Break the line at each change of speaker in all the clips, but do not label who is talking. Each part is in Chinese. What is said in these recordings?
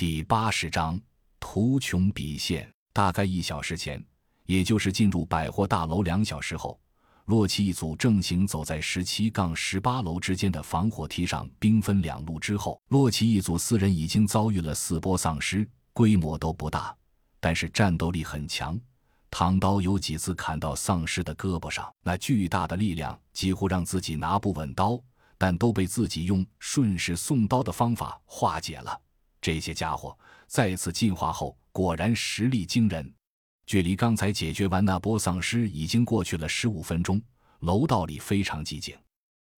第八十章图穷匕现。大概一小时前，也就是进入百货大楼两小时后，洛奇一组正行走在十七杠十八楼之间的防火梯上，兵分两路之后，洛奇一组四人已经遭遇了四波丧尸，规模都不大，但是战斗力很强。唐刀有几次砍到丧尸的胳膊上，那巨大的力量几乎让自己拿不稳刀，但都被自己用顺势送刀的方法化解了。这些家伙再次进化后，果然实力惊人。距离刚才解决完那波丧尸已经过去了十五分钟，楼道里非常寂静。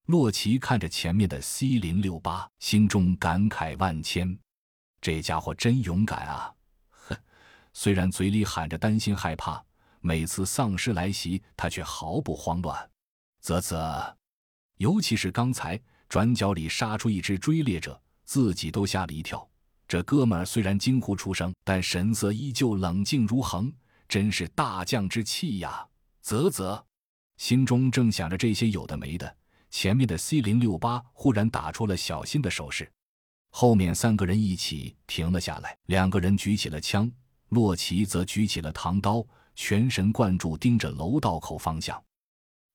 洛奇看着前面的 C 零六八，心中感慨万千：这家伙真勇敢啊！哼，虽然嘴里喊着担心害怕，每次丧尸来袭，他却毫不慌乱。啧啧，尤其是刚才转角里杀出一只追猎者，自己都吓了一跳。这哥们儿虽然惊呼出声，但神色依旧冷静如恒，真是大将之气呀！啧啧，心中正想着这些有的没的，前面的 C 零六八忽然打出了小心的手势，后面三个人一起停了下来，两个人举起了枪，洛奇则举起了唐刀，全神贯注盯着楼道口方向。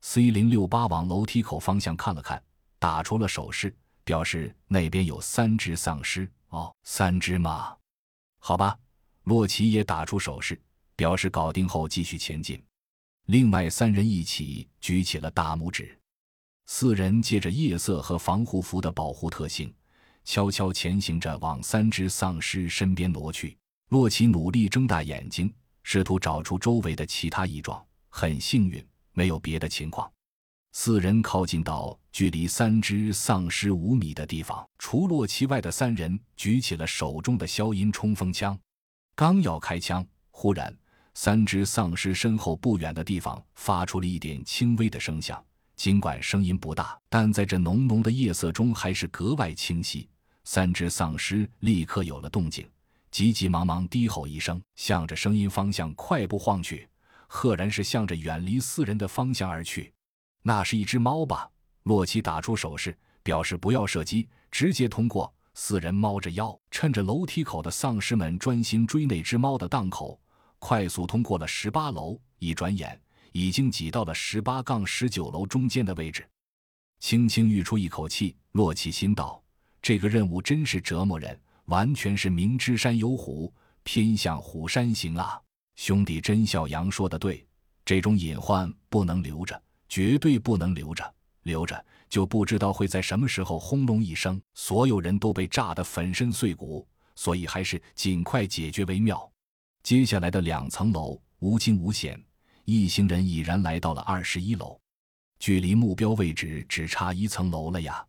C 零六八往楼梯口方向看了看，打出了手势，表示那边有三只丧尸。哦，三只吗？好吧，洛奇也打出手势，表示搞定后继续前进。另外三人一起举起了大拇指。四人借着夜色和防护服的保护特性，悄悄前行着往三只丧尸身边挪去。洛奇努力睁大眼睛，试图找出周围的其他异状。很幸运，没有别的情况。四人靠近到距离三只丧尸五米的地方，除洛奇外的三人举起了手中的消音冲锋枪，刚要开枪，忽然，三只丧尸身后不远的地方发出了一点轻微的声响，尽管声音不大，但在这浓浓的夜色中还是格外清晰。三只丧尸立刻有了动静，急急忙忙低吼一声，向着声音方向快步晃去，赫然是向着远离四人的方向而去。那是一只猫吧？洛奇打出手势，表示不要射击，直接通过。四人猫着腰，趁着楼梯口的丧尸们专心追那只猫的档口，快速通过了十八楼。一转眼，已经挤到了十八杠十九楼中间的位置。轻轻吁出一口气，洛奇心道：“这个任务真是折磨人，完全是明知山有虎，偏向虎山行啊！”兄弟甄小杨说的对，这种隐患不能留着。绝对不能留着，留着就不知道会在什么时候轰隆一声，所有人都被炸得粉身碎骨。所以还是尽快解决为妙。接下来的两层楼无惊无险，一行人已然来到了二十一楼，距离目标位置只差一层楼了呀！